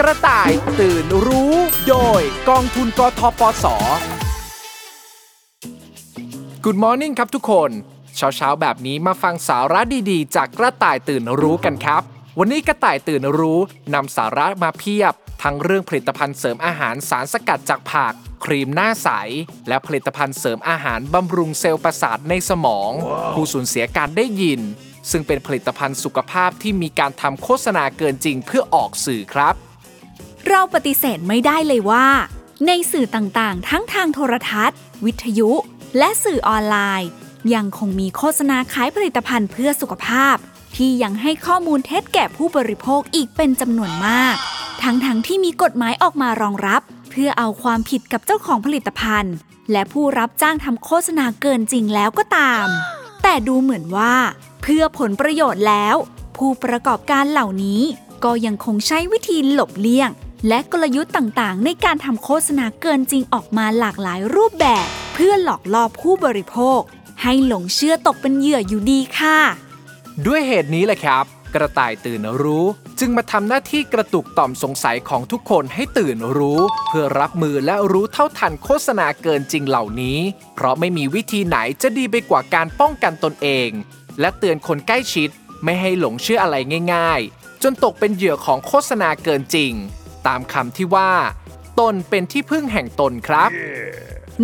กระต่ายตื่นรู้ โดยกองทุนกทปส Good Morning ครับทุกคน เช้าๆ แบบนี้มาฟังสาระดีๆ จากกระต่ายตื่นรู้กันครับ วันนี้กระต่ายตื่นรู้นำสาระมาเพียบ ทั้งเรื่องผลิตภัณฑ์เสริมอาหารสารสกัดจากผัก ครีมหน้าใส และผลิตภัณฑ์เสริมอาหารบำรุงเซลล์ประสาทในสมองผู้สูญเสียการได้ยินซึ่งเป็นผลิตภัณฑ์สุขภาพที่มีการทำโฆษณาเกินจริงเพื่อออกสื่อครับ เราปฏิเสธไม่ได้เลยว่า ในสื่อต่างๆ ทั้งทางโทรทัศน์ วิทยุ และสื่อออนไลน์ ยังคงมีโฆษณาขายผลิตภัณฑ์เพื่อสุขภาพ ที่ยังให้ข้อมูลเท็จแก่ผู้บริโภคอีกเป็นจำนวนมาก ทั้งๆทที่มีกฎหมายออกมารองรับ เพื่อเอาความผิดกับเจ้าของผลิตภัณฑ์ และผู้รับจ้างทำโฆษณาเกินจริงแล้วก็ตาม แต่ดูเหมือนว่า เพื่อผลประโยชน์แล้ว ผู้ประกอบการเหล่านี้ก็ยังคงใช้วิธีหลบเลี่ยง และกลยุทธ์ต่างๆ ในการทำโฆษณาเกินจริงออกมาหลากหลายรูปแบบ เพื่อหลอกล่อผู้บริโภค ให้หลงเชื่อตกเป็นเหยื่ออยู่ดีค่ะ ด้วยเหตุนี้แหละครับ กระต่ายตื่นรู้ จึงมาทำหน้าที่กระตุกต่อมสงสัยของทุกคนให้ตื่นรู้ เพื่อรับมือและรู้เท่าทันโฆษณาเกินจริงเหล่านี้ เพราะไม่มีวิธีไหนจะดีไปกว่าการป้องกันตนเอง และเตือนคนใกล้ชิด ไม่ให้หลงเชื่ออะไรง่าย ๆ จนตกเป็นเหยื่อของโฆษณาเกินจริง ตามคำที่ว่า ตนเป็นที่พึ่งแห่งตนครับ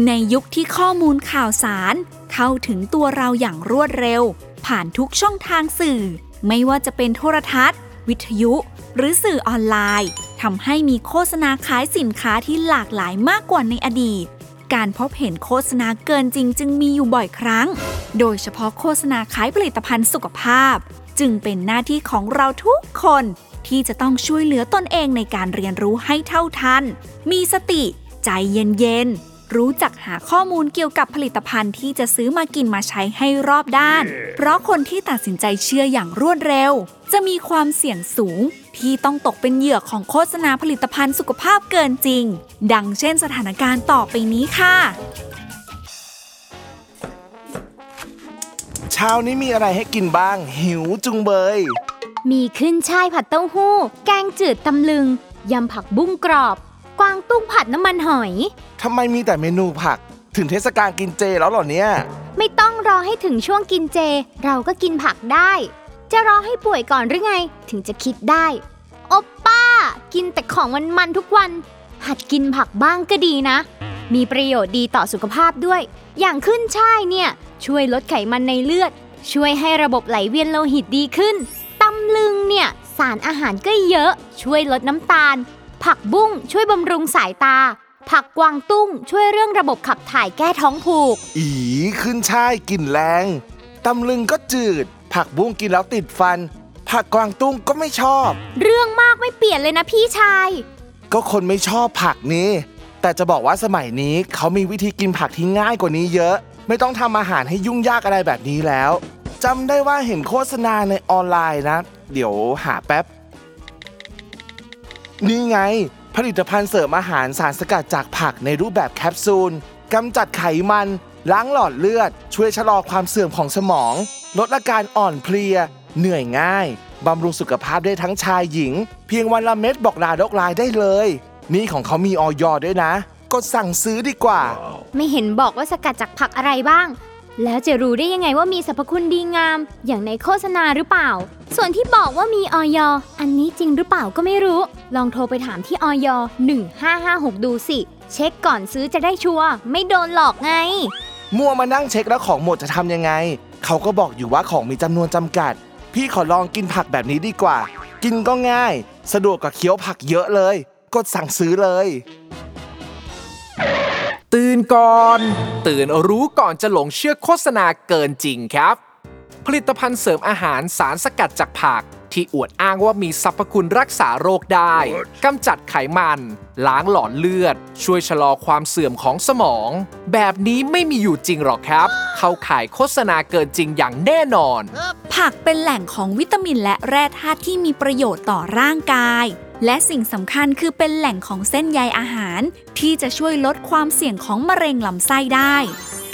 ในยุคที่ข้อมูลข่าวสาร เข้าถึงตัวเราอย่างรวดเร็ว ผ่านทุกช่องทางสื่อ ไม่ว่าจะเป็นโทรทัศน์ วิทยุ หรือสื่อออนไลน์ทำให้มีโฆษณาขายสินค้าที่หลากหลายมากกว่าในอดีต การพบเห็นโฆษณาเกินจริงจึงมีอยู่บ่อยครั้ง โดยเฉพาะโฆษณาขายผลิตภัณฑ์สุขภาพ จึงเป็นหน้าที่ของเราทุกคน ที่จะต้องช่วยเหลือตนเองในการเรียนรู้ให้เท่าทัน มีสติ ใจเย็นๆ รู้จักหาข้อมูลเกี่ยวกับผลิตภัณฑ์ที่จะซื้อมากินมาใช้ให้รอบด้าน เพราะคนที่ตัดสินใจเชื่ออย่างรวดเร็ว จะมีความเสี่ยงสูง ที่ต้องตกเป็นเหยื่อของโฆษณาผลิตภัณฑ์สุขภาพเกินจริง ดังเช่นสถานการณ์ต่อไปนี้ค่ะเช้านี้มีอะไรให้กินบ้าง หิวจุงเบย มีขึ้นช่ายผัดเต้าหู้ แกงจืดตำลึง ยำผักบุ้งกรอบ กวางตุ้งผัดน้ำมันหอย ทำไมมีแต่เมนูผัก ถึงเทศกาลกินเจแล้วเหรอเนี่ย ไม่ต้องรอให้ถึงช่วงกินเจ เราก็กินผักได้ จะรอให้ป่วยก่อนหรือไง ถึงจะคิดได้โอปป้า กินแต่ของมันๆทุกวัน หัดกินผักบ้างก็ดีนะ มีประโยชน์ดีต่อสุขภาพด้วย อย่างขึ้นช่ายเนี่ย ช่วยลดไขมันในเลือด ช่วยให้ระบบไหลเวียนโลหิตดีขึ้นตำลึงเนี่ยสารอาหารก็เยอะ ช่วยลดน้ำตาล ผักบุ้งช่วยบำรุงสายตา ผักกวางตุ้งช่วยเรื่องระบบขับถ่ายแก้ท้องผูก อีขึ้นช่ายกลิ่นแรงตำลึงก็จืด ผักบุ้งกินแล้วติดฟัน ผักกวางตุ้งก็ไม่ชอบ เรื่องมากไม่เปลี่ยนเลยนะพี่ชาย ก็คนไม่ชอบผักนี้ แต่จะบอกว่าสมัยนี้เขามีวิธีกินผักที่ง่ายกว่านี้เยอะ ไม่ต้องทำอาหารให้ยุ่งยากอะไรแบบนี้แล้ว จำได้ว่าเห็นโฆษณาในออนไลน์นะ เดี๋ยวหาแป๊บ นี่ไง ผลิตภัณฑ์เสริมอาหารสารสกัดจากผักในรูปแบบแคปซูลกำจัดไขมัน ล้างหลอดเลือด ช่วยชะลอความเสื่อมของสมอง ลดอาการอ่อนเพลีย เหนื่อยง่ายบำรุงสุขภาพได้ทั้งชายหญิง เพียงวันละเม็ดบอกลาดกลายได้เลย นี่ของเขามีออยอด้วยนะกดสั่งซื้อดีกว่า ไม่เห็นบอกว่าสกัดจากผักอะไรบ้าง แล้วจะรู้ได้ยังไงว่ามีสรรพคุณดีงาม อย่างในโฆษณาหรือเปล่า ส่วนที่บอกว่ามีออยอันนี้จริงหรือเปล่าก็ไม่รู้ ลองโทรไปถามที่ออย1556 ดูสิ เช็คก่อนซื้อจะได้ชัวร์ไม่โดนหลอกไง มัวมานั่งเช็คแล้วของหมดจะทำยังไง เขาก็บอกอยู่ว่าของมีจำนวนจำกัด พี่ขอลองกินผักแบบนี้ดีกว่า กินก็ง่าย สะดวกกว่าเคี้ยวผักเยอะเลย กดสั่งซื้อเลย ตื่นก่อน ตื่นรู้ก่อนจะหลงเชื่อโฆษณาเกินจริงครับ ผลิตภัณฑ์เสริมอาหารสารสกัดจากผัก ที่อวดอ้างว่ามีสรรพคุณรักษาโรคได้กำจัดไขมัน ล้างหลอดเลือด ช่วยชะลอความเสื่อมของสมอง แบบนี้ไม่มีอยู่จริงหรอกครับ เข้าข่ายโฆษณาเกินจริงอย่างแน่นอน ผักเป็นแหล่งของวิตามินและแร่ธาตุที่มีประโยชน์ต่อร่างกาย และสิ่งสำคัญคือเป็นแหล่งของเส้นใยอาหาร ที่จะช่วยลดความเสี่ยงของมะเร็งลำไส้ได้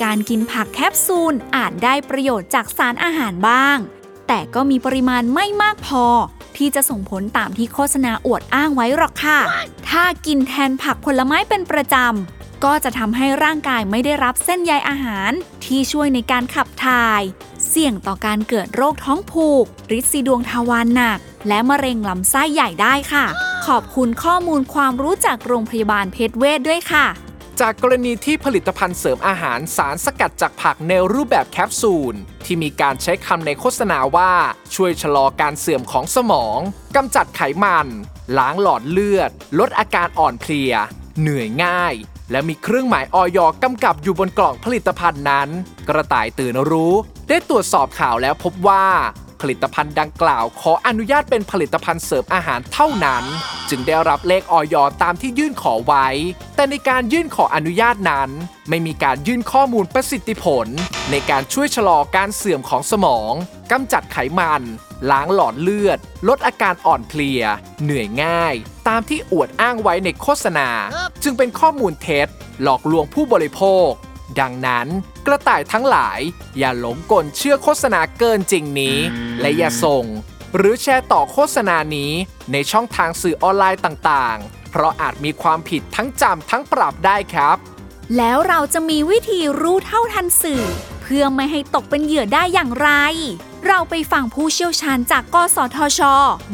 การกินผักแคปซูลอาจได้ประโยชน์จากสารอาหารบ้าง แต่ก็มีปริมาณไม่มากพอ ที่จะส่งผลตามที่โฆษณาอวดอ้างไว้หรอกค่ะ ถ้ากินแทนผักผลไม้เป็นประจำก็จะทำให้ร่างกายไม่ได้รับเส้นใยอาหาร ที่ช่วยในการขับถ่าย เสี่ยงต่อการเกิดโรคท้องผูกริดซีดวงทวารหนัก และมะเร็งลำไส้ใหญ่ได้ค่ะ ขอบคุณข้อมูลความรู้จากโรงพยาบาลเพชรเวชด้วยค่ะ จากกรณีที่ผลิตภัณฑ์เสริมอาหารสารสกัดจากผักในรูปแบบแคปซูล ที่มีการใช้คำในโฆษณาว่า ช่วยชะลอการเสื่อมของสมองกำจัดไขมัน ล้างหลอดเลือด ลดอาการอ่อนเพลีย เหนื่อยง่ายและมีเครื่องหมายออยกำกับอยู่บนกล่องผลิตภัณฑ์นั้น กระต่ายตื่นรู้ ได้ตรวจสอบข่าวแล้วพบว่าผลิตภัณฑ์ดังกล่าว ขออนุญาตเป็นผลิตภัณฑ์เสริมอาหารเท่านั้น จึงได้รับเลขออยตามที่ยื่นขอไว้ แต่ในการยื่นขออนุญาตนั้น ไม่มีการยื่นข้อมูลประสิทธิผล ในการช่วยชะลอการเสื่อมของสมองกำจัดไขมัน ล้างหลอดเลือด ลดอาการอ่อนเพลีย เหนื่อยง่าย ตามที่อวดอ้างไว้ในโฆษณา จึงเป็นข้อมูลเท็จ หลอกลวงผู้บริโภค ดังนั้นกระต่ายทั้งหลายอย่าหลงกลเชื่อโฆษณาเกินจริงนี้ และอย่าส่ง หรือแชร์ต่อโฆษณานี้ในช่องทางสื่อออนไลน์ต่างๆ เพราะอาจมีความผิดทั้งจำทั้งปรับได้ครับ แล้วเราจะมีวิธีรู้เท่าทันสื่อ เพื่อไม่ให้ตกเป็นเหยื่อได้อย่างไร เราไปฟังผู้เชี่ยวชาญจากกสทช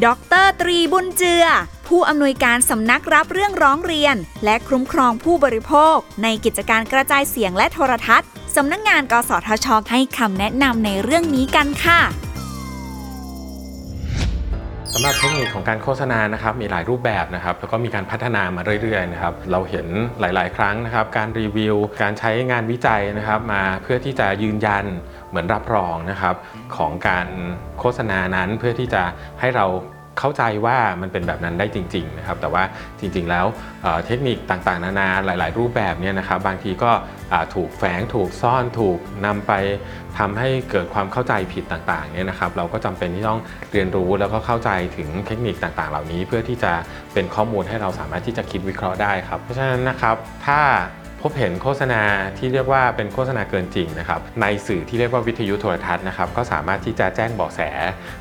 ดรตรีบุญเจือ ผู้อำนวยการสำนักรับเรื่องร้องเรียน และคุ้มครองผู้บริโภค ในกิจการกระจายเสียงและโทรทัศน์สำนักงานกสทช ให้คำแนะนำในเรื่องนี้กันค่ะ สำหรับเทคนิคของการโฆษณานะครับมีหลายรูปแบบนะครับแล้วก็มีการพัฒนามาเรื่อยๆนะครับเราเห็นหลาย ๆ ครั้งนะครับการรีวิว การใช้งานวิจัยนะครับมาเพื่อที่จะยืนยันเหมือนรับรองนะครับของการโฆษณานั้นเพื่อที่จะให้เรา เข้าใจว่ามันเป็นแบบนั้นได้จริงๆนะครับแต่ว่าจริงๆแล้วเทคนิคต่างๆ นานาหลาย ๆ รูปแบบเนี่ยนะครับบางทีก็ถูกแฝงถูกซ่อนถูกนำไปทำให้เกิดความเข้าใจผิดต่างๆเนี่ยนะครับเราก็จำเป็นที่ต้องเรียนรู้แล้วก็เข้าใจถึงเทคนิคต่างๆ เหล่านี้ เพื่อที่จะเป็นข้อมูลให้เราสามารถที่จะคิดวิเคราะห์ได้ครับเพราะฉะนั้นนะครับถ้า พบเห็นโฆษณาที่เรียกว่าเป็นโฆษณาเกินจริงนะครับในสื่อที่เรียกว่าวิทยุโทรทัศน์นะครับก็สามารถที่จะแจ้งเบาะแส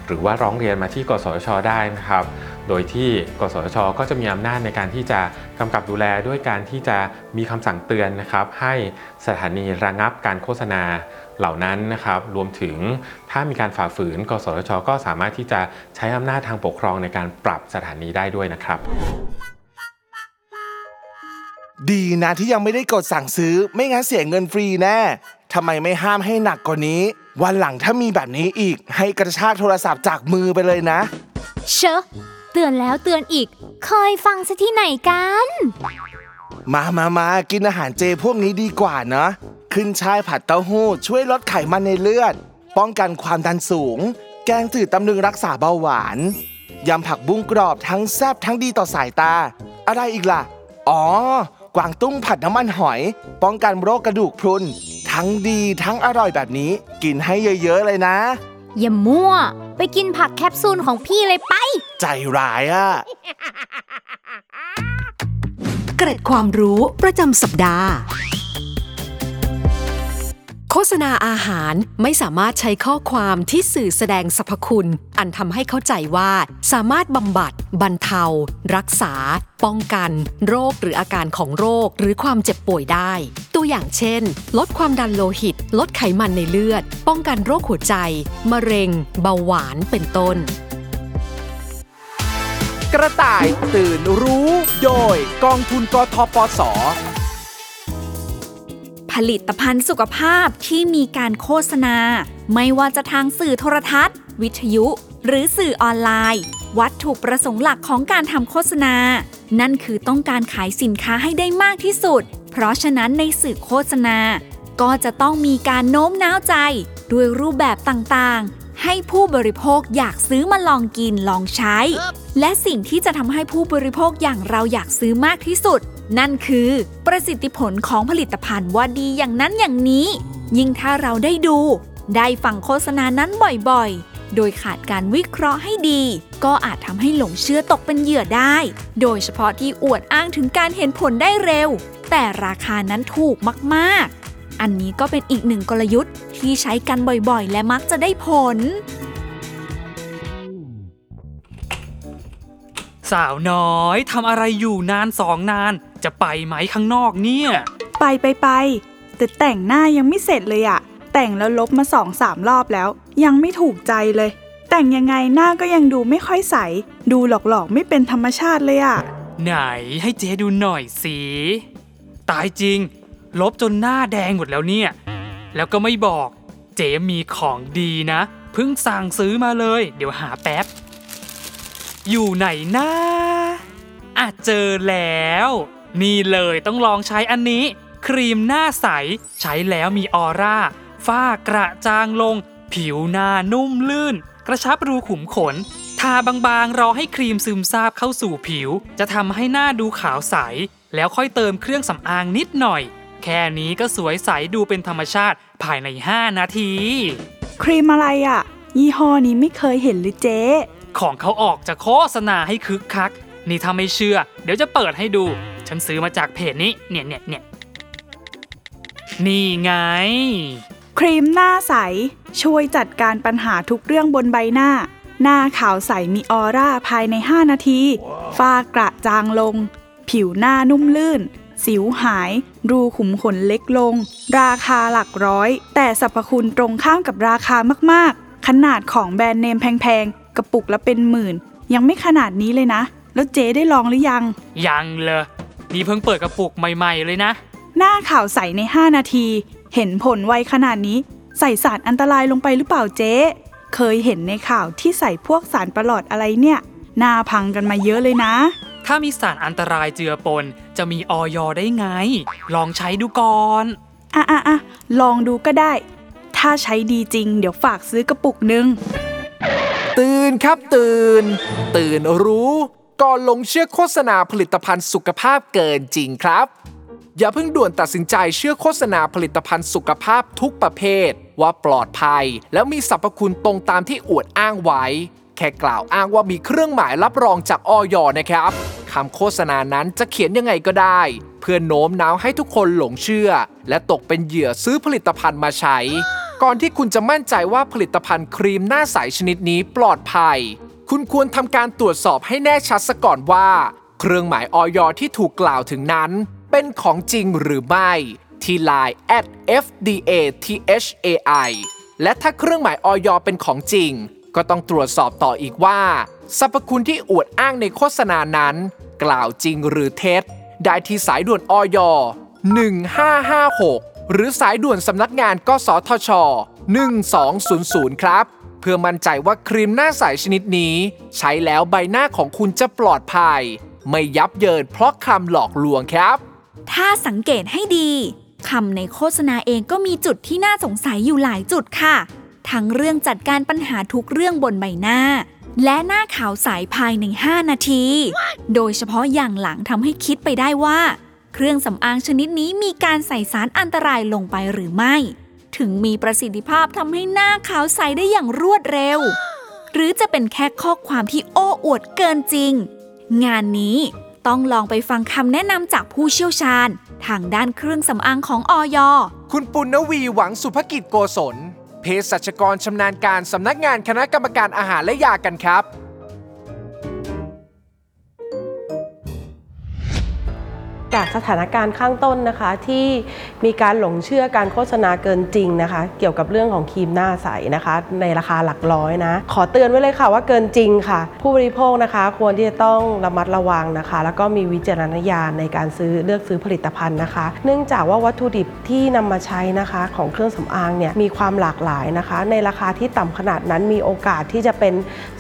หรือว่าร้องเรียนมาที่ กสทช ได้นะครับ โดยที่กสทช ก็จะมีอำนาจในการที่จะกำกับดูแลด้วยการที่จะมีคำสั่งเตือนนะครับ ให้สถานีระงับการโฆษณาเหล่านั้นนะครับรวมถึงถ้ามีการฝ่าฝืน กสทช ก็สามารถที่จะใช้อำนาจทางปกครองในการปรับสถานีได้ด้วยนะครับ ดีนะที่ยังไม่ได้กดสั่งซื้อ ไม่งั้นเสียเงินฟรีแน่ทำไมไม่ห้ามให้หนักกว่านี้ วันหลังถ้ามีแบบนี้อีก ให้กระชากโทรศัพท์จากมือไปเลยนะ เชอะเตือนแล้วเตือนอีก เคยฟังซะที่ไหนกัน มามามากินอาหารเจพวกนี้ดีกว่าเนอะขึ้นช่ายผัดเต้าหู้ ช่วยลดไขมันในเลือด ป้องกันความดันสูง แกงจืดตำลึงรักษาเบาหวาน ยำผักบุ้งกรอบทั้งแซ่บทั้งดีต่อสายตา อะไรอีกล่ะ อ๋อ กวางตุ้งผัดน้ำมันหอย ป้องกันโรคกระดูกพรุน ทั้งดีทั้งอร่อยแบบนี้ กินให้เยอะๆเลยนะ อย่ามั่ว ไปกินผักแคปซูลของพี่เลยไป ใจร้ายอะเกร็ดความรู้ประจำสัปดาห์ โฆษณาอาหารไม่สามารถใช้ข้อความที่สื่อแสดงสรรพคุณ อันทำให้เข้าใจว่าสามารถบำบัด บรรเทา รักษา ป้องกัน โรคหรืออาการของโรคหรือความเจ็บป่วยได้ ตัวอย่างเช่น ลดความดันโลหิต ลดไขมันในเลือด ป้องกันโรคหัวใจ มะเร็ง เบาหวานเป็นต้น กระต่ายตื่นรู้ โดยกองทุนกทปส ลิตภัณฑ์สุขภาพที่มีการโฆษณา ไม่ว่าจะทางสื่อโทรทัศน์ วิทยุ หรือสื่อออนไลน์ วัตถุประสงค์หลักของการทำโฆษณา นั่นคือต้องการขายสินค้าให้ได้มากที่สุด เพราะฉะนั้นในสื่อโฆษณา ก็จะต้องมีการโน้มน้าวใจ ด้วยรูปแบบต่างๆ ให้ผู้บริโภคอยากซื้อมาลองกินลองใช้ และสิ่งที่จะทำให้ผู้บริโภคอย่างเราอยากซื้อมากที่สุด นั่นคือประสิทธิผลของผลิตภัณฑ์ว่าดีอย่างนั้นอย่างนี้ ยิ่งถ้าเราได้ดู ได้ฟังโฆษณานั้นบ่อยๆ โดยขาดการวิเคราะห์ให้ดี ก็อาจทำให้หลงเชื่อตกเป็นเหยื่อได้ โดยเฉพาะที่อวดอ้างถึงการเห็นผลได้เร็ว แต่ราคานั้นถูกมากๆ อันนี้ก็เป็นอีกหนึ่งกลยุทธ์ที่ใช้กันบ่อยๆ และมักจะได้ผล สาวน้อยทำอะไรอยู่นานสองนาน จะไปไหมข้างนอกเนี่ย ไปไปไปแต่แต่งหน้ายังไม่เสร็จเลยอะแต่งแล้วลบมาสองสามรอบแล้ว ยังไม่ถูกใจเลย แต่งยังไงหน้าก็ยังดูไม่ค่อยใส ดูหลอกๆไม่เป็นธรรมชาติเลยอะไหนให้เจ๊ดูหน่อยสิตายจริง ลบจนหน้าแดงหมดแล้วเนี่ย แล้วก็ไม่บอก เจ๊มีของดีนะเพิ่งสั่งซื้อมาเลย เดี๋ยวหาแป๊บ อยู่ไหนนะอะเจอแล้ว นี่เลยต้องลองใช้อันนี้ ครีมหน้าใส ใช้แล้วมีออร่า ฝ้ากระจางลง ผิวหน้านุ่มลื่น กระชับรูขุมขน ทาบางๆ รอให้ครีมซึมซาบเข้าสู่ผิว จะทำให้หน้าดูขาวใส แล้วค่อยเติมเครื่องสำอางนิดหน่อย แค่นี้ก็สวยใสดูเป็นธรรมชาติภายใน 5 นาที ครีมอะไรอะยี่ห้อนี้ไม่เคยเห็นเลยเจ๊ของเขาออกจะโฆษณาให้คึกคัก นี่ถ้าไม่เชื่อ เดี๋ยวจะเปิดให้ดู ฉันซื้อมาจากเพจนี้ เนี่ยเนี่ยเนี่ยนี่ไง ครีมหน้าใส ช่วยจัดการปัญหาทุกเรื่องบนใบหน้า หน้าขาวใสมีออร่าภายใน 5 นาที ฝ้ากระจางลง ผิวหน้านุ่มลื่น สิวหาย รูขุมขนเล็กลง ราคาหลักร้อย แต่สรรพคุณตรงข้ามกับราคามากๆ ขนาดของแบรนด์เนมแพงๆ กระปุกละเป็นหมื่น ยังไม่ขนาดนี้เลยนะ แล้วเจ๊ได้ลองหรือยัง ยังเลย นี่เพิ่งเปิดกระปุกใหม่ ๆ เลยนะ หน้าขาวใสใน 5 นาที เห็นผลไวขนาดนี้ ใส่สารอันตรายลงไปหรือเปล่าเจ๊ เคยเห็นในข่าวที่ใส่พวกสารประหลอดอะไรเนี่ยหน้าพังกันมาเยอะเลยนะ ถ้ามีสารอันตรายเจือปน จะมีออยได้ไง ลองใช้ดูก่อน อะอะอะลองดูก็ได้ ถ้าใช้ดีจริง เดี๋ยวฝากซื้อกระปุกนึง ตื่นครับตื่น ตื่นรู้ ก่อนลงเชื่อโฆษณาผลิตภัณฑ์สุขภาพเกินจริงครับ อย่าเพิ่งด่วนตัดสินใจเชื่อโฆษณาผลิตภัณฑ์สุขภาพทุกประเภท ว่าปลอดภัย แล้วมีสรรพคุณตรงตามที่อวดอ้างไว้ แค่กล่าวอ้างว่ามีเครื่องหมายรับรองจากออยนะครับคำโฆษณานั้นจะเขียนยังไงก็ได้ เพื่อโน้มน้าวให้ทุกคนหลงเชื่อ และตกเป็นเหยื่อซื้อผลิตภัณฑ์มาใช้ ก่อนที่คุณจะมั่นใจว่าผลิตภัณฑ์ครีมหน้าใสชนิดนี้ปลอดภัย คุณควรทำการตรวจสอบให้แน่ชัดซะก่อนว่า เครื่องหมายออยที่ถูกกล่าวถึงนั้น เป็นของจริงหรือไม่ ที่ Line at fda thai และถ้าเครื่องหมายออยเป็นของจริง ก็ต้องตรวจสอบต่ออีกว่าสรรพคุณที่อวดอ้างในโฆษณานั้น กล่าวจริงหรือเท็จ ได้ที่สายด่วนออย1556 หรือสายด่วนสำนักงานกสทช 1200 ครับ เพื่อมั่นใจว่าครีมหน้าใสชนิดนี้ ใช้แล้วใบหน้าของคุณจะปลอดภัย ไม่ยับเยินเพราะคำหลอกลวงครับ ถ้าสังเกตให้ดีคำในโฆษณาเองก็มีจุดที่น่าสงสัยอยู่หลายจุดค่ะ ทั้งเรื่องจัดการปัญหาทุกเรื่องบนใบหน้า และหน้าขาวใสภายใน 5 นาที โดยเฉพาะอย่างหลังทำให้คิดไปได้ว่า เครื่องสำอางชนิดนี้มีการใส่สารอันตรายลงไปหรือไม่ ถึงมีประสิทธิภาพทำให้หน้าขาวใสได้อย่างรวดเร็ว หรือจะเป็นแค่ข้อความที่โอ้อวดเกินจริง งานนี้ต้องลองไปฟังคำแนะนำจากผู้เชี่ยวชาญ ทางด้านเครื่องสำอางของออยคุณปุณณวีหวังสุภกิจโกศลเภสัชกรชำนาญการสำนักงานคณะกรรมการอาหารและยากันครับ จากสถานการณ์ข้างต้นนะคะ ที่มีการหลงเชื่อการโฆษณาเกินจริงนะคะ เกี่ยวกับเรื่องของครีมหน้าใสนะคะ ในราคาหลักร้อยนะ ขอเตือนไว้เลยค่ะว่าเกินจริงค่ะ ผู้บริโภคนะคะควรที่จะต้องระมัดระวังนะคะ แล้วก็มีวิจารณญาณในการซื้อเลือกซื้อผลิตภัณฑ์นะคะ เนื่องจากว่าวัตถุดิบที่นำมาใช้นะคะของเครื่องสำอางเนี่ยมีความหลากหลายนะคะ ในราคาที่ต่ำขนาดนั้นมีโอกาสที่จะเป็น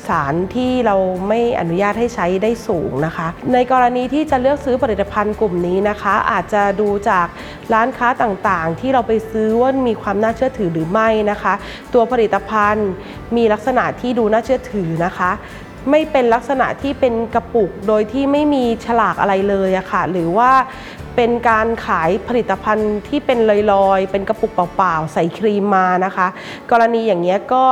สารที่เราไม่อนุญาตให้ใช้ได้สูงนะคะ ในกรณีที่จะเลือกซื้อผลิตภัณฑ์กลุ่มนี้นะคะ อาจจะดูจากร้านค้าต่างๆ ที่เราไปซื้อว่ามีความน่าเชื่อถือหรือไม่นะคะ ตัวผลิตภัณฑ์มีลักษณะที่ดูน่าเชื่อถือนะคะไม่เป็นลักษณะที่เป็นกระปุกโดยที่ไม่มีฉลากอะไรเลยอะค่ะ หรือว่าเป็นการขายผลิตภัณฑ์ที่เป็นลอยๆ เป็นกระปุกเปล่าๆ ใส่ครีมมานะคะ กรณีอย่างเงี้ยก็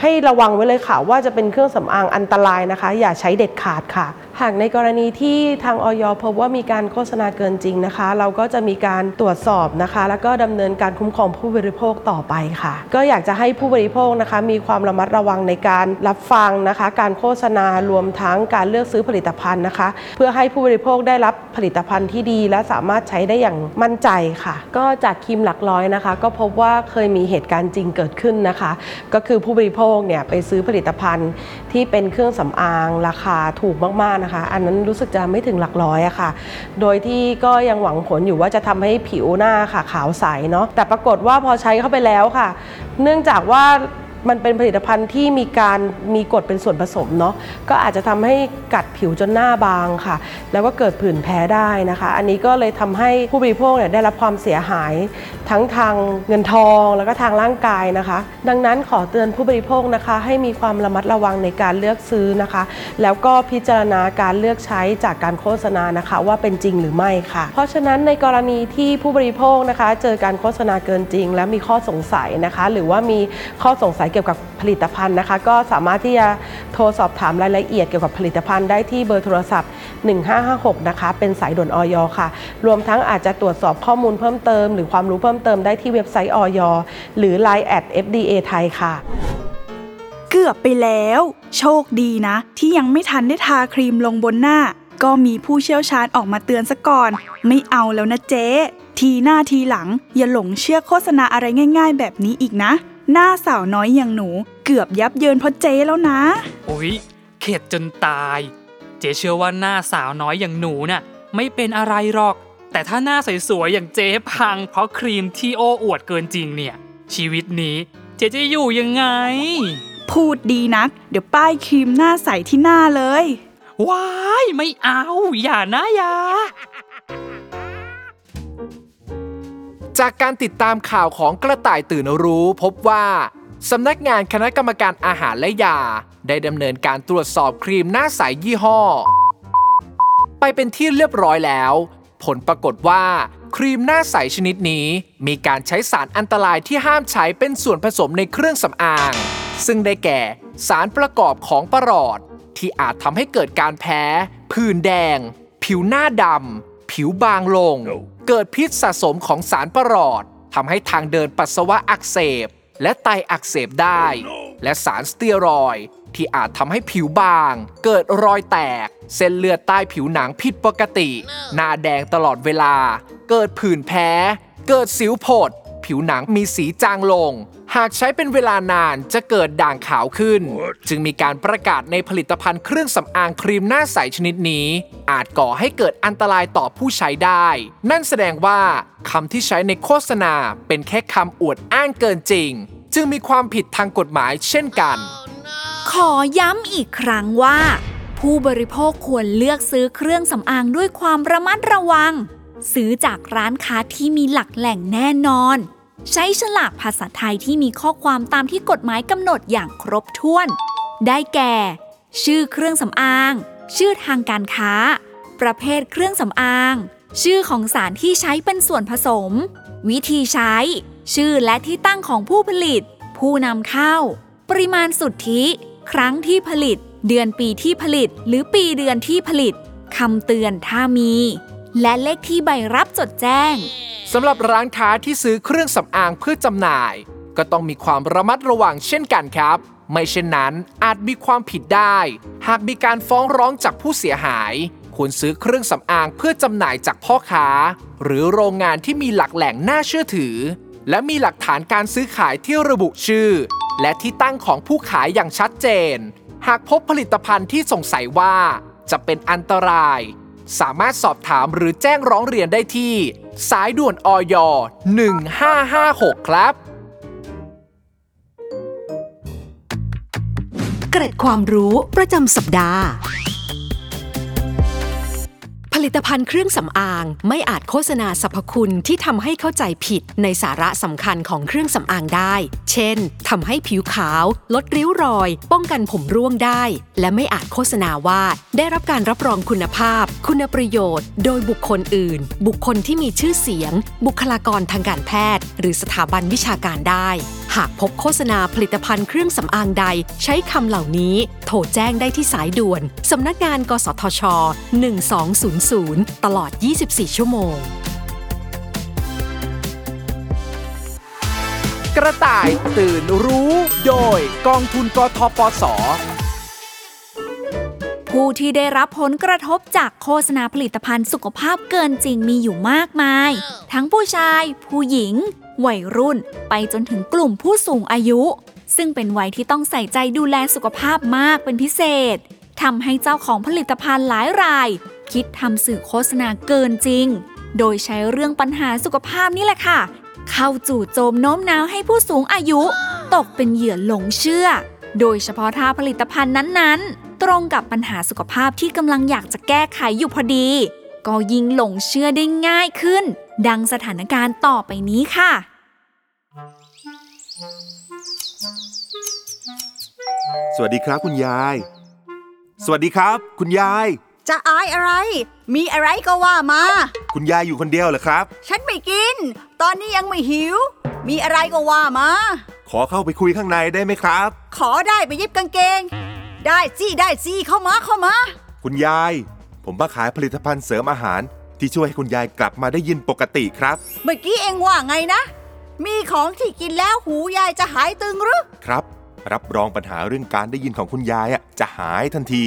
ให้ระวังไว้เลยค่ะว่าจะเป็นเครื่องสำอางอันตรายนะคะ อย่าใช้เด็ดขาดค่ะ หากในกรณีที่ทางออยพบว่ามีการโฆษณาเกินจริงนะคะ เราก็จะมีการตรวจสอบนะคะ แล้วก็ดำเนินการคุ้มครองผู้บริโภคต่อไปค่ะ ก็อยากจะให้ผู้บริโภคนะคะ มีความระมัดระวังในการรับฟังนะคะ การโฆษณารวมทั้งการเลือกซื้อผลิตภัณฑ์นะคะ เพื่อให้ผู้บริโภคได้รับผลิตภัณฑ์ที่ดี และสามารถใช้ได้อย่างมั่นใจค่ะ ก็จากครีมหลักร้อยนะคะ ก็พบว่าเคยมีเหตุการณ์จริงเกิดขึ้นนะคะ ก็คือผู้บริโภคเนี่ยไปซื้อผลิตภัณฑ์ที่เป็นเครื่องสำอางราคาถูกมากๆนะคะ อันนั้นรู้สึกจะไม่ถึงหลักร้อยอะค่ะ โดยที่ก็ยังหวังผลอยู่ว่าจะทำให้ผิวหน้าค่ะขาวใสเนาะแต่ปรากฏว่าพอใช้เข้าไปแล้วค่ะ เนื่องจากว่า มันเป็นผลิตภัณฑ์ที่มีการมีกรดเป็นส่วนผสมเนาะก็อาจจะทำให้กัดผิวจนหน้าบางค่ะ แล้วก็เกิดผื่นแพ้ได้นะคะ อันนี้ก็เลยทำให้ผู้บริโภคเนี่ยได้รับความเสียหายทั้งทางเงินทองแล้วก็ทางร่างกายนะคะ ดังนั้นขอเตือนผู้บริโภคนะคะ ให้มีความระมัดระวังในการเลือกซื้อนะคะ แล้วก็พิจารณาการเลือกใช้จากการโฆษณานะคะ ว่าเป็นจริงหรือไม่ค่ะ เพราะฉะนั้นในกรณีที่ผู้บริโภคนะคะ เจอการโฆษณาเกินจริง และมีข้อสงสัยนะคะ หรือว่ามีข้อสงสัยเกี่ยวกับผลิตภัณฑ์นะคะ ก็สามารถที่จะโทรสอบถามรายละเอียดเกี่ยวกับผลิตภัณฑ์ได้ที่เบอร์โทรศัพท์ 1556 นะคะ เป็นสายด่วนออยค่ะ รวมทั้งอาจจะตรวจสอบข้อมูลเพิ่มเติม หรือความรู้เพิ่มเติมได้ที่เว็บไซต์ออยหรือ Line at FDA ไทยค่ะเกือบไปแล้ว โชคดีนะ ที่ยังไม่ทันได้ทาครีมลงบนหน้า ก็มีผู้เชี่ยวชาญออกมาเตือนซะก่อน ไม่เอาแล้วนะเจ๊ ทีหน้าทีหลัง อย่าหลงเชื่อโฆษณาอะไรง่าย ๆ แบบนี้อีกนะ หน้าสาวน้อยอย่างหนูเกือบยับเยินเพราะเจ๊แล้วนะอุ๊ยเข็ดจนตาย เจ๊เชื่อว่าหน้าสาวน้อยอย่างหนูน่ะไม่เป็นอะไรหรอก แต่ถ้าหน้าสวยๆอย่างเจ๊พัง เพราะครีมที่โอ้อวดเกินจริงเนี่ย ชีวิตนี้เจ๊จะอยู่ยังไง พูดดีนัก เดี๋ยวป้ายครีมหน้าใสที่หน้าเลย ว้าย ไม่เอา อย่านะอย่า จากการติดตามข่าวของกระต่ายตื่นรู้พบว่าสำนักงานคณะกรรมการอาหารและยา ได้ดำเนินการตรวจสอบครีมหน้าใสยี่ห้อ ไปเป็นที่เรียบร้อยแล้ว ผลปรากฏว่า ครีมหน้าใสชนิดนี้ มีการใช้สารอันตรายที่ห้ามใช้เป็นส่วนผสมในเครื่องสำอาง ซึ่งได้แก่สารประกอบของประหลอด ที่อาจทำให้เกิดการแพ้ ผื่นแดง ผิวหน้าดำ ผิวบางลง เกิดพิษสะสมของสารประหลอดทำให้ทางเดินปัสสาวะอักเสบ และไตอักเสบได้ และสารสเตียรอยด์ที่อาจทำให้ผิวบาง เกิดรอยแตก เส้นเลือดใต้ผิวหนังผิดปกติ หน้าแดงตลอดเวลา เกิดผื่นแพ้ เกิดสิวผด ผิวหนังมีสีจางลง หากใช้เป็นเวลานานจะเกิดด่างขาวขึ้น จึงมีการประกาศในผลิตภัณฑ์เครื่องสำอางครีมหน้าใสชนิดนี้ อาจก่อให้เกิดอันตรายต่อผู้ใช้ได้ นั่นแสดงว่าคำที่ใช้ในโฆษณาเป็นแค่คำอวดอ้างเกินจริง จึงมีความผิดทางกฎหมายเช่นกัน ขอย้ำอีกครั้งว่า ผู้บริโภคควรเลือกซื้อเครื่องสำอางด้วยความระมัดระวัง ซื้อจากร้านค้าที่มีหลักแหล่งแน่นอน ใช้ฉลากภาษาไทยที่มีข้อความตามที่กฎหมายกำหนดอย่างครบถ้วน ได้แก่ ชื่อเครื่องสำอาง ชื่อทางการค้า ประเภทเครื่องสำอาง ชื่อของสารที่ใช้เป็นส่วนผสม วิธีใช้ ชื่อและที่ตั้งของผู้ผลิต ผู้นำเข้า ปริมาณสุทธิ ครั้งที่ผลิต เดือนปีที่ผลิต หรือปีเดือนที่ผลิตคำเตือนถ้ามี และเลขที่ใบรับจดแจ้งสำหรับร้านค้าที่ซื้อเครื่องสำอางเพื่อจำหน่าย ก็ต้องมีความระมัดระวังเช่นกันครับ ไม่เช่นนั้นอาจมีความผิดได้ หากมีการฟ้องร้องจากผู้เสียหายควรซื้อเครื่องสำอางเพื่อจำหน่ายจากพ่อค้า หรือโรงงานที่มีหลักแหล่งน่าเชื่อถือ และมีหลักฐานการซื้อขายที่ระบุชื่อ และที่ตั้งของผู้ขายอย่างชัดเจน หากพบผลิตภัณฑ์ที่สงสัยว่า จะเป็นอันตราย สามารถสอบถามหรือแจ้งร้องเรียนได้ที่ สายด่วนออย1556 ครับ เกร็ดความรู้ประจำสัปดาห์ ลิตภัณฑ์เครื่องสำอางไม่อาจโฆษณาสรรพคุณที่ทำให้เข้าใจผิดในสาระสำคัญของเครื่องสำอางได้ เช่น ทำให้ผิวขาว ลดริ้วรอย ป้องกันผมร่วงได้ และไม่อาจโฆษณาว่า ได้รับการรับรองคุณภาพ คุณประโยชน์ โดยบุคคลอื่น บุคคลที่มีชื่อเสียง บุคลากรทางการแพทย์ หรือสถาบันวิชาการได้ หากพบโฆษณาผลิตภัณฑ์เครื่องสำอางใด ใช้คำเหล่านี้ โทรแจ้งได้ที่สายด่วนสำนักงาน กสทช1200ตลอด 24 ชั่วโมง กระต่ายตื่นรู้ โดยกองทุนกทปส ผู้ที่ได้รับผลกระทบจากโฆษณาผลิตภัณฑ์สุขภาพเกินจริงมีอยู่มากมาย ทั้งผู้ชาย ผู้หญิง วัยรุ่น ไปจนถึงกลุ่มผู้สูงอายุ ซึ่งเป็นวัยที่ต้องใส่ใจดูแลสุขภาพมากเป็นพิเศษทำให้เจ้าของผลิตภัณฑ์หลายราย คิดทำสื่อโฆษณาเกินจริง โดยใช้เรื่องปัญหาสุขภาพนี่แหละค่ะ เข้าจู่โจมโน้มน้าวให้ผู้สูงอายุ ตกเป็นเหยื่อหลงเชื่อ โดยเฉพาะถ้าผลิตภัณฑ์นั้นๆ ตรงกับปัญหาสุขภาพที่กำลังอยากจะแก้ไขอยู่พอดี ก็ยิ่งหลงเชื่อได้ง่ายขึ้น ดังสถานการณ์ต่อไปนี้ค่ะ สวัสดีครับคุณยาย สวัสดีครับ คุณยาย จะอายอะไร มีอะไรก็ว่ามา คุณยายอยู่คนเดียวเหรอครับ ฉันไม่กิน ตอนนี้ยังไม่หิว มีอะไรก็ว่ามา ขอเข้าไปคุยข้างในได้ไหมครับ ขอได้ไปเย็บกางเกง ได้สิได้สิเข้ามาเข้ามา คุณยาย ผมมาขายผลิตภัณฑ์เสริมอาหาร ที่ช่วยให้คุณยายกลับมาได้ยินปกติครับ เมื่อกี้เองว่าไงนะ มีของที่กินแล้วหูยายจะหายตึงหรือ ครับ รับรองปัญหาเรื่องการได้ยินของคุณยายอะจะหายทันที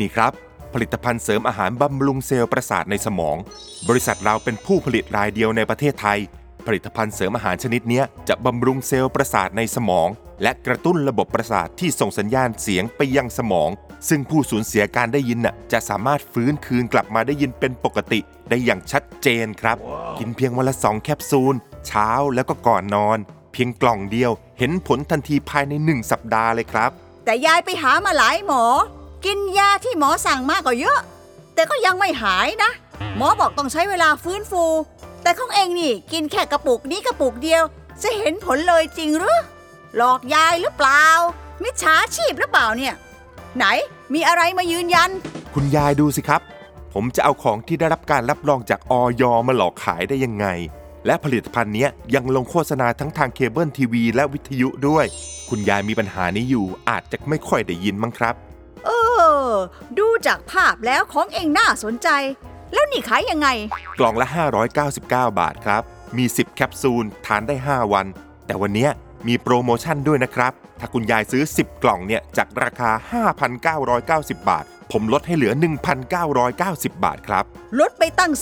นี่ครับ ผลิตภัณฑ์เสริมอาหารบำรุงเซลล์ประสาทในสมอง บริษัทเราเป็นผู้ผลิตรายเดียวในประเทศไทย ผลิตภัณฑ์เสริมอาหารชนิดนี้จะบำรุงเซลล์ประสาทในสมอง และกระตุ้นระบบประสาทที่ส่งสัญญาณเสียงไปยังสมอง ซึ่งผู้สูญเสียการได้ยินน่ะจะสามารถฟื้นคืนกลับมาได้ยินเป็นปกติ ได้อย่างชัดเจนครับกินเพียงวันละสองแคปซูล เช้าแล้วก็ก่อนนอน เพียงกล่องเดียว เห็นผลทันทีภายในหนึ่งสัปดาห์เลยครับ แต่ยายไปหามาหลายหมอ กินยาที่หมอสั่งมากกว่าเยอะ แต่ก็ยังไม่หายนะ หมอบอกต้องใช้เวลาฟื้นฟู แต่ของเองนี่กินแค่กระปุกนี้กระปุกเดียว จะเห็นผลเลยจริงหรือ หลอกยายหรือเปล่า มิจฉาชีพหรือเปล่าเนี่ย ไหนมีอะไรมายืนยัน คุณยายดูสิครับ ผมจะเอาของที่ได้รับการรับรองจากอย.มาหลอกขายได้ยังไง และผลิตภัณฑ์เนี้ยยังลงโฆษณาทั้งทางเคเบิลทีวีและวิทยุด้วย คุณยายมีปัญหานี้อยู่อาจจะไม่ค่อยได้ยินมั้งครับ เออดูจากภาพแล้วของเอ็งน่าสนใจ แล้วนี่ขายยังไง กล่องละ 599 บาทครับ มี 10 แคปซูล ทานได้ 5 วัน แต่วันเนี้ยมีโปรโมชั่นด้วยนะครับ ถ้าคุณยายซื้อ 10 กล่องเนี่ย จากราคา 5,990 บาท ผมลดให้เหลือ 1,990 บาทครับ ลดไปตั้ง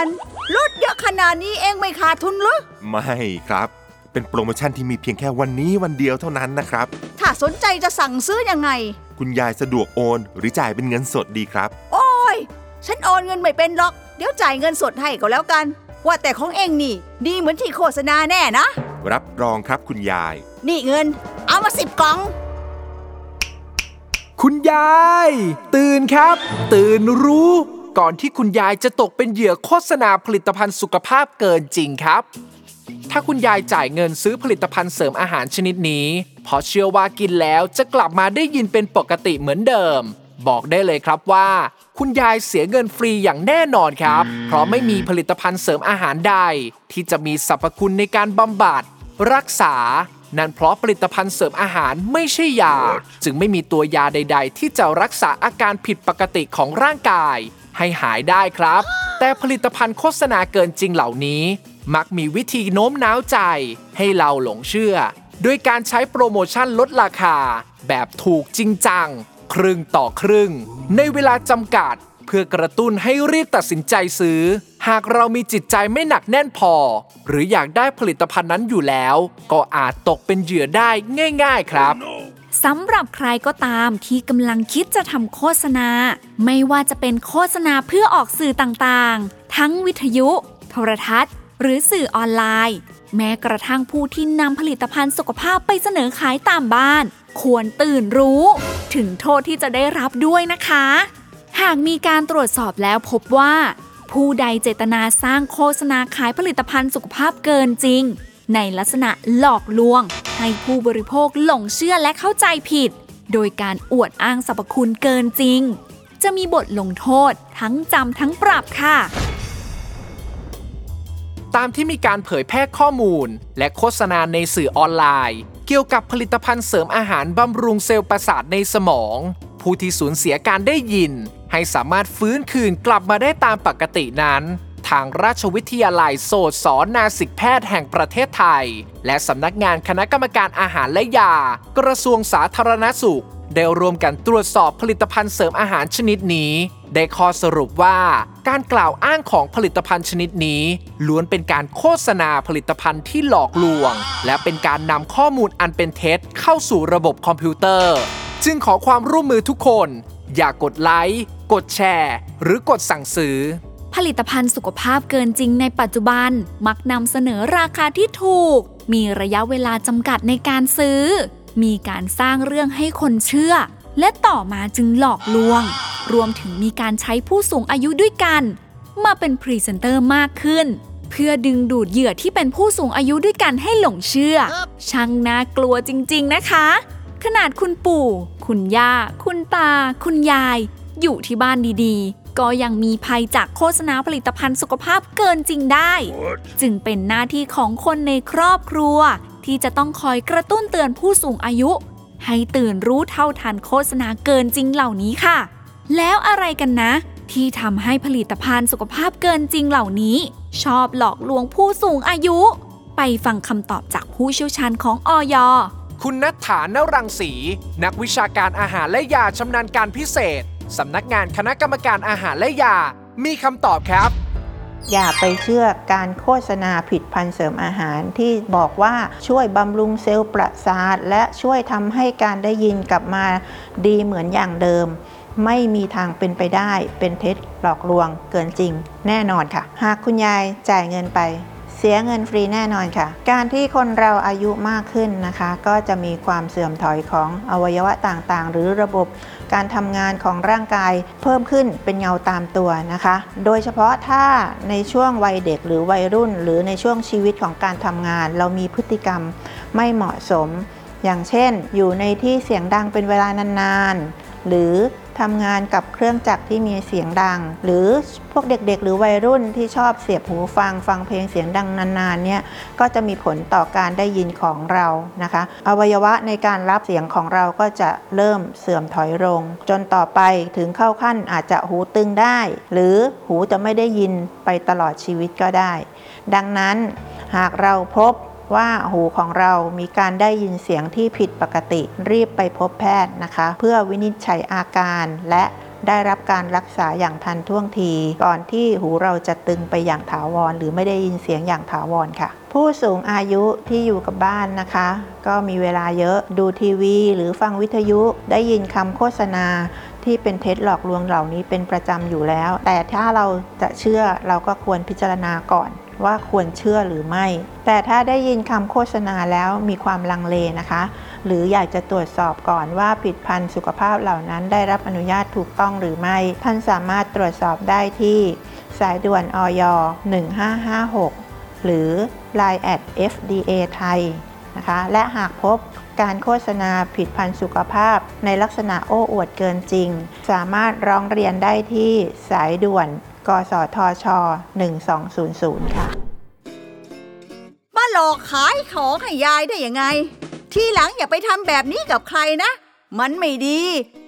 4,000 ลดเยอะขนาดนี้เองไม่ขาดทุนเหรอ ไม่ครับ เป็นโปรโมชั่นที่มีเพียงแค่วันนี้วันเดียวเท่านั้นนะครับ ถ้าสนใจจะสั่งซื้อยังไง คุณยายสะดวกโอน หรือจ่ายเป็นเงินสดดีครับ โอ้ย ฉันโอนเงินไม่เป็นหรอก เดี๋ยวจ่ายเงินสดให้ก็แล้วกัน ว่าแต่ของเองนี่ ดีเหมือนที่โฆษณาแน่นะ รับรองครับคุณยาย นี่เงิน เอามาสิบกล่อง คุณยาย ตื่นครับ ตื่นรู้ ก่อนที่คุณยายจะตกเป็นเหยื่อโฆษณาผลิตภัณฑ์สุขภาพเกินจริงครับ ถ้าคุณยายจ่ายเงินซื้อผลิตภัณฑ์เสริมอาหารชนิดนี้ เพราะเชื่อว่ากินแล้วจะกลับมาได้ยินเป็นปกติเหมือนเดิม บอกได้เลยครับว่า คุณยายเสียเงินฟรีอย่างแน่นอนครับ เพราะไม่มีผลิตภัณฑ์เสริมอาหารใด ที่จะมีสรรพคุณในการบำบัด รักษา นั่นเพราะผลิตภัณฑ์เสริมอาหารไม่ใช่ยา จึงไม่มีตัวยาใด ๆ ที่จะรักษาอาการผิดปกติของร่างกาย ให้หายได้ครับ แต่ผลิตภัณฑ์โฆษณาเกินจริงเหล่านี้ มักมีวิธีโน้มน้าวใจ ให้เราหลงเชื่อโดยการใช้โปรโมชั่นลดราคา แบบถูกจริงจัง ครึ่งต่อครึ่ง ในเวลาจำกัด เพื่อกระตุ้นให้รีบตัดสินใจซื้อ หากเรามีจิตใจไม่หนักแน่นพอ หรืออยากได้ผลิตภัณฑ์นั้นอยู่แล้ว ก็อาจตกเป็นเหยื่อได้ง่าย ๆครับสำหรับใครก็ตามที่กำลังคิดจะทำโฆษณา ไม่ว่าจะเป็นโฆษณาเพื่อออกสื่อต่างๆ ทั้งวิทยุ โทรทัศน์ หรือสื่อออนไลน์ แม้กระทั่งผู้ที่นำผลิตภัณฑ์สุขภาพไปเสนอขายตามบ้าน ควรตื่นรู้ ถึงโทษที่จะได้รับด้วยนะคะ หากมีการตรวจสอบแล้วพบว่า ผู้ใดเจตนาสร้างโฆษณาขายผลิตภัณฑ์สุขภาพเกินจริง ในลักษณะหลอกลวง ให้ผู้บริโภคหลงเชื่อและเข้าใจผิด โดยการอวดอ้างสรรพคุณเกินจริง จะมีบทลงโทษทั้งจำทั้งปรับค่ะ ตามที่มีการเผยแพร่ข้อมูล และโฆษณาในสื่อออนไลน์ เกี่ยวกับผลิตภัณฑ์เสริมอาหารบำรุงเซลล์ประสาทในสมอง ผู้ที่สูญเสียการได้ยิน ให้สามารถฟื้นคืนกลับมาได้ตามปกตินั้น ทางราชวิทยาลัยโสตสอนนาสิกแพทย์แห่งประเทศไทย และสำนักงานคณะกรรมการอาหารและยา กระทรวงสาธารณสุข ได้รวมกันตรวจสอบผลิตภัณฑ์เสริมอาหารชนิดนี้ ได้ข้อสรุปว่า การกล่าวอ้างของผลิตภัณฑ์ชนิดนี้ ล้วนเป็นการโฆษณาผลิตภัณฑ์ที่หลอกลวง และเป็นการนำข้อมูลอันเป็นเท็จเข้าสู่ระบบคอมพิวเตอร์ จึงขอความร่วมมือทุกคน อย่ากดไลค์กดแชร์ หรือกดสั่งซื้อผลิตภัณฑ์สุขภาพเกินจริงในปัจจุบัน มักนำเสนอราคาที่ถูก มีระยะเวลาจำกัดในการซื้อ มีการสร้างเรื่องให้คนเชื่อ และต่อมาจึงหลอกลวง รวมถึงมีการใช้ผู้สูงอายุด้วยกัน มาเป็นพรีเซนเตอร์มากขึ้น เพื่อดึงดูดเหยื่อที่เป็นผู้สูงอายุด้วยกันให้หลงเชื่อ ช่างน่ากลัวจริง ๆ นะคะ ขนาดคุณปู่ คุณย่า คุณตา คุณยาย อยู่ที่บ้านดีๆ ก็ยังมีภัยจากโฆษณาผลิตภัณฑ์สุขภาพเกินจริงได้ จึงเป็นหน้าที่ของคนในครอบครัว ที่จะต้องคอยกระตุ้นเตือนผู้สูงอายุ ให้ตื่นรู้เท่าทันโฆษณาเกินจริงเหล่านี้ค่ะ แล้วอะไรกันนะ ที่ทำให้ผลิตภัณฑ์สุขภาพเกินจริงเหล่านี้ ชอบหลอกลวงผู้สูงอายุ ไปฟังคำตอบจากผู้เชี่ยวชาญของอย คุณนัทฐานรังสี นักวิชาการอาหารและยาชำนาญการพิเศษสำนักงานคณะกรรมการอาหารและยา มีคำตอบครับ อย่าไปเชื่อการโฆษณาผิดพันเสริมอาหารที่บอกว่าช่วยบำรุงเซลล์ประสาท และช่วยทำให้การได้ยินกลับมาดีเหมือนอย่างเดิม ไม่มีทางเป็นไปได้เป็นเท็จหลอกลวงเกินจริง แน่นอนค่ะ หากคุณยายจ่ายเงินไป เสียเงินฟรีแน่นอนค่ะ การที่คนเราอายุมากขึ้นนะคะ ก็จะมีความเสื่อมถอยของอวัยวะต่างๆ หรือระบบการทำงานของร่างกายเพิ่มขึ้นเป็นเงาตามตัวนะคะ โดยเฉพาะถ้าในช่วงวัยเด็กหรือวัยรุ่น หรือในช่วงชีวิตของการทำงาน เรามีพฤติกรรมไม่เหมาะสม อย่างเช่น อยู่ในที่เสียงดังเป็นเวลานานๆ หรือทำงานกับเครื่องจักรที่มีเสียงดัง หรือพวกเด็กๆ หรือวัยรุ่นที่ชอบเสียบหูฟังฟังเพลงเสียงดังนานๆเนี่ยก็จะมีผลต่อการได้ยินของเรานะคะ อวัยวะในการรับเสียงของเราก็จะเริ่มเสื่อมถอยลง จนต่อไปถึงเข้าขั้นอาจจะหูตึงได้ หรือหูจะไม่ได้ยินไปตลอดชีวิตก็ได้ ดังนั้นหากเราพบ ว่าหูของเรามีการได้ยินเสียงที่ผิดปกติ รีบไปพบแพทย์นะคะ เพื่อวินิจฉัยอาการและได้รับการรักษาอย่างทันท่วงที ก่อนที่หูเราจะตึงไปอย่างถาวร หรือไม่ได้ยินเสียงอย่างถาวรค่ะ ผู้สูงอายุที่อยู่กับบ้านนะคะ ก็มีเวลาเยอะดูทีวี หรือฟังวิทยุได้ยินคำโฆษณาที่เป็นเท็จหลอกลวงเหล่านี้เป็นประจำอยู่แล้ว แต่ถ้าเราจะเชื่อเราก็ควรพิจารณาก่อน ว่าควรเชื่อหรือไม่ แต่ถ้าได้ยินคำโฆษณาแล้วมีความลังเลนะคะ หรืออยากจะตรวจสอบก่อนว่าผลิดพันธ์สุขภาพเหล่านั้นได้รับอนุญาตถูกต้องหรือไม่ ท่านสามารถตรวจสอบได้ที่ สายด่วนอย 1556 หรือ Line at FDA ไทยนะคะและหากพบการโฆษณาผิดพันธ์สุขภาพ ในลักษณะโอ้อวดเกินจริง สามารถร้องเรียนได้ที่สายด่วน กสทช 1200 ค่ะ มาหลอกขายของให้ยายได้ยังไง ทีหลังอย่าไปทำแบบนี้กับใครนะ มันไม่ดี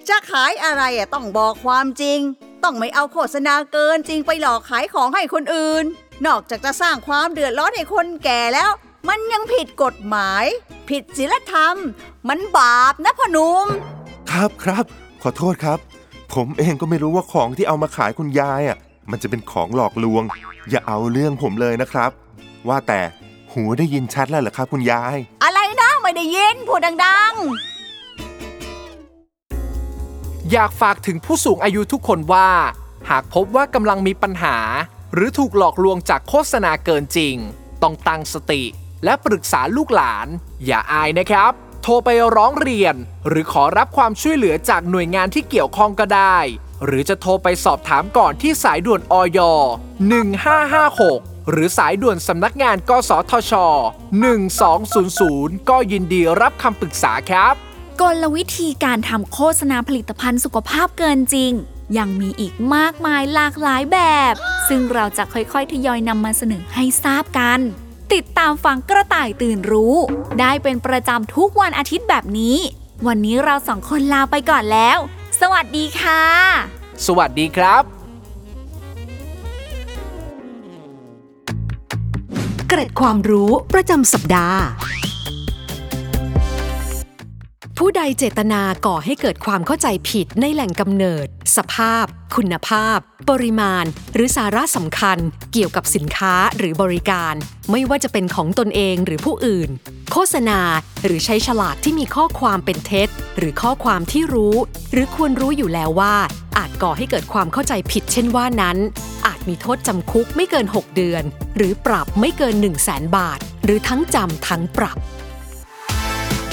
จะขายอะไรอะต้องบอกความจริง ต้องไม่เอาโฆษณาเกินจริงไปหลอกขายของให้คนอื่น นอกจากจะสร้างความเดือดร้อนให้คนแก่แล้ว มันยังผิดกฎหมาย ผิดศีลธรรม มันบาปนะพ่อหนุ่มครับครับ ขอโทษครับ ผมเองก็ไม่รู้ว่าของที่เอามาขายคุณยายอะ มันจะเป็นของหลอกลวง อย่าเอาเรื่องผมเลยนะครับ ว่าแต่หูได้ยินชัดแล้วเหรอครับคุณยาย อะไรนะไม่ได้ยินพูดดังอยากฝากถึงผู้สูงอายุทุกคนว่า หากพบว่ากำลังมีปัญหา หรือถูกหลอกลวงจากโฆษณาเกินจริง ต้องตั้งสติ และปรึกษาลูกหลาน อย่าอายนะครับ โทรไปร้องเรียน หรือขอรับความช่วยเหลือจากหน่วยงานที่เกี่ยวข้องก็ได้ หรือจะโทรไปสอบถามก่อนที่สายด่วนอย 1556 หรือสายด่วนสำนักงานกสทช 1200 ก็ยินดีรับคำปรึกษาครับ กลวิธีการทำโฆษณาผลิตภัณฑ์สุขภาพเกินจริง ยังมีอีกมากมายหลากหลายแบบ ซึ่งเราจะค่อยๆ ทยอยนำมาเสนอให้ทราบกันติดตามฟังกระต่ายตื่นรู้ ได้เป็นประจำทุกวันอาทิตย์แบบนี้ วันนี้เราสองคนลาไปก่อนแล้ว สวัสดีค่ะ สวัสดีครับ เกร็ดความรู้ประจำสัปดาห์ ผู้ใดเจตนาก่อให้เกิดความเข้าใจผิดในแหล่งกำเนิด สภาพ คุณภาพ ปริมาณ หรือสาระสำคัญ เกี่ยวกับสินค้าหรือบริการ ไม่ว่าจะเป็นของตนเองหรือผู้อื่น โฆษณาหรือใช้ฉลากที่มีข้อความเป็นเท็จ หรือข้อความที่รู้ หรือควรรู้อยู่แล้วว่า อาจก่อให้เกิดความเข้าใจผิดเช่นว่านั้น อาจมีโทษจำคุกไม่เกิน 6 เดือน หรือปรับไม่เกิน 1 0 0 0 0แสนบาท หรือทั้งจำทั้งปรับ